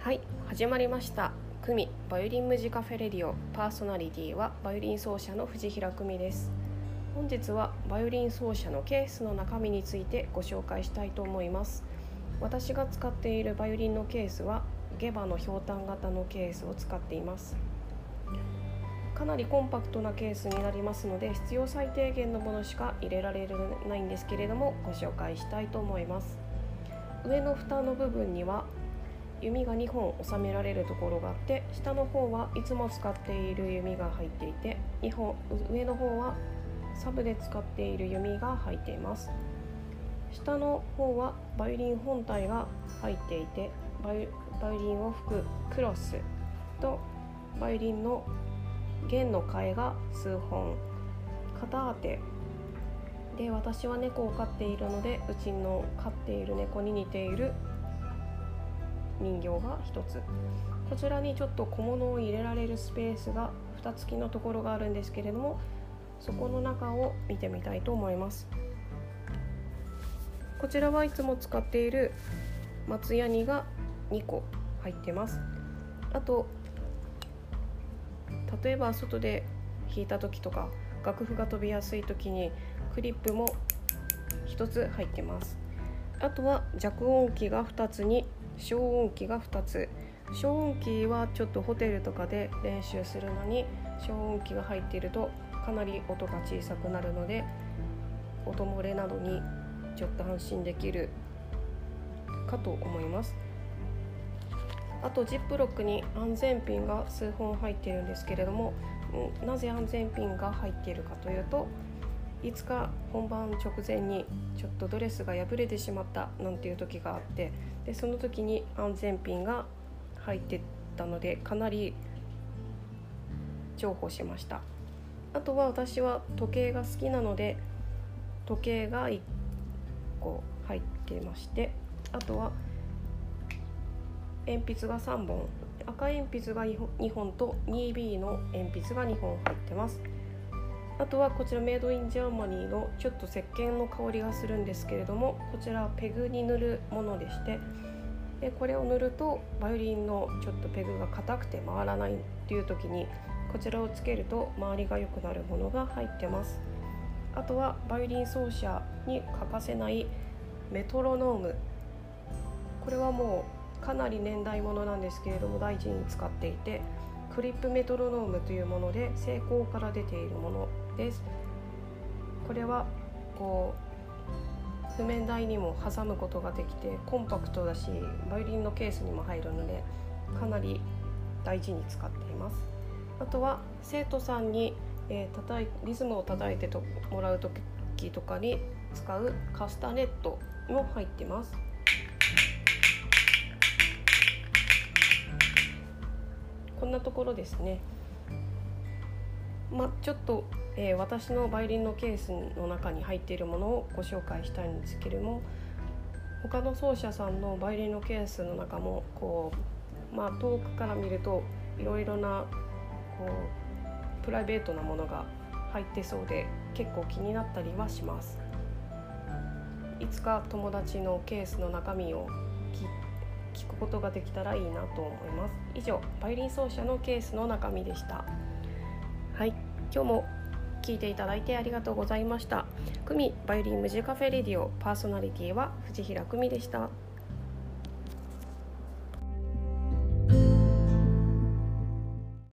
はい始まりました。久美バイオリンムジカフェ radio。パーソナリティはバイオリン奏者の藤平久美です。本日はバイオリン奏者のケースの中身についてご紹介したいと思います。私が使っているバイオリンのケースは GEWA のひょうたん型のケースを使っています。かなりコンパクトなケースになりますので必要最低限のものしか入れられないんですけれどもご紹介したいと思います。上の蓋の部分には弓が2本収められるところがあって下の方はいつも使っている弓が入っていて2本上の方はサブで使っている弓が入っています。下の方はバイオリン本体が入っていてバイオリンを吹くクロスとバイオリンの弦の替えが数本片当て。で私は猫を飼っているのでうちの飼っている猫に似ている人形が1つ。こちらにちょっと小物を入れられるスペースが蓋付きのところがあるんですけれどもそこの中を見てみたいと思います。こちらはいつも使っている松ヤニが2個入ってます。あと例えば外で弾いた時とか楽譜が飛びやすい時にクリップも1つ入ってます。あとは弱音機が2つに小音機が2つ。小音機はちょっとホテルとかで練習するのに小音機が入っているとかなり音が小さくなるので音漏れなどにちょっと安心できるかと思います。あとジップロックに安全ピンが数本入っているんですけれどもなぜ安全ピンが入っているかというといつか本番直前にちょっとドレスが破れてしまったなんていう時があってでその時に安全ピンが入ってたのでかなり重宝しました。あとは私は時計が好きなので時計が1個入ってましてあとは鉛筆が3本赤鉛筆が2本と 2B の鉛筆が2本入ってます。あとはこちら made in Germany のちょっと石鹸の香りがするんですけれどもこちらはペグに塗るものでしてでこれを塗るとバイオリンのちょっとペグが硬くて回らないっていう時にこちらをつけると周りが良くなるものが入ってます。あとはバイオリン奏者に欠かせないメトロノーム。これはもうかなり年代物なんですけれども大事に使っていてクリップメトロノームというもので成功から出ているものです。これはこう譜面台にも挟むことができてコンパクトだしバイオリンのケースにも入るのでかなり大事に使っています。あとは生徒さんに、えー、叩いリズムを叩いてともらう時とかに使うカスタネットも入ってます。こんなところですね。まあ、ちょっと、えー、私のバイオリンのケースの中に入っているものをご紹介したいんですけれども他の奏者さんのバイオリンのケースの中もこう、まあ、遠くから見るといろいろなこうプライベートなものが入ってそうで結構気になったりはします。いつか友達のケースの中身を聞くことができたらいいなと思います。以上バイオリン奏者のケースの中身でした。はい今日も聞いていただいてありがとうございました。久美バイオリンムジカフェレディオパーソナリティは藤平久美でした。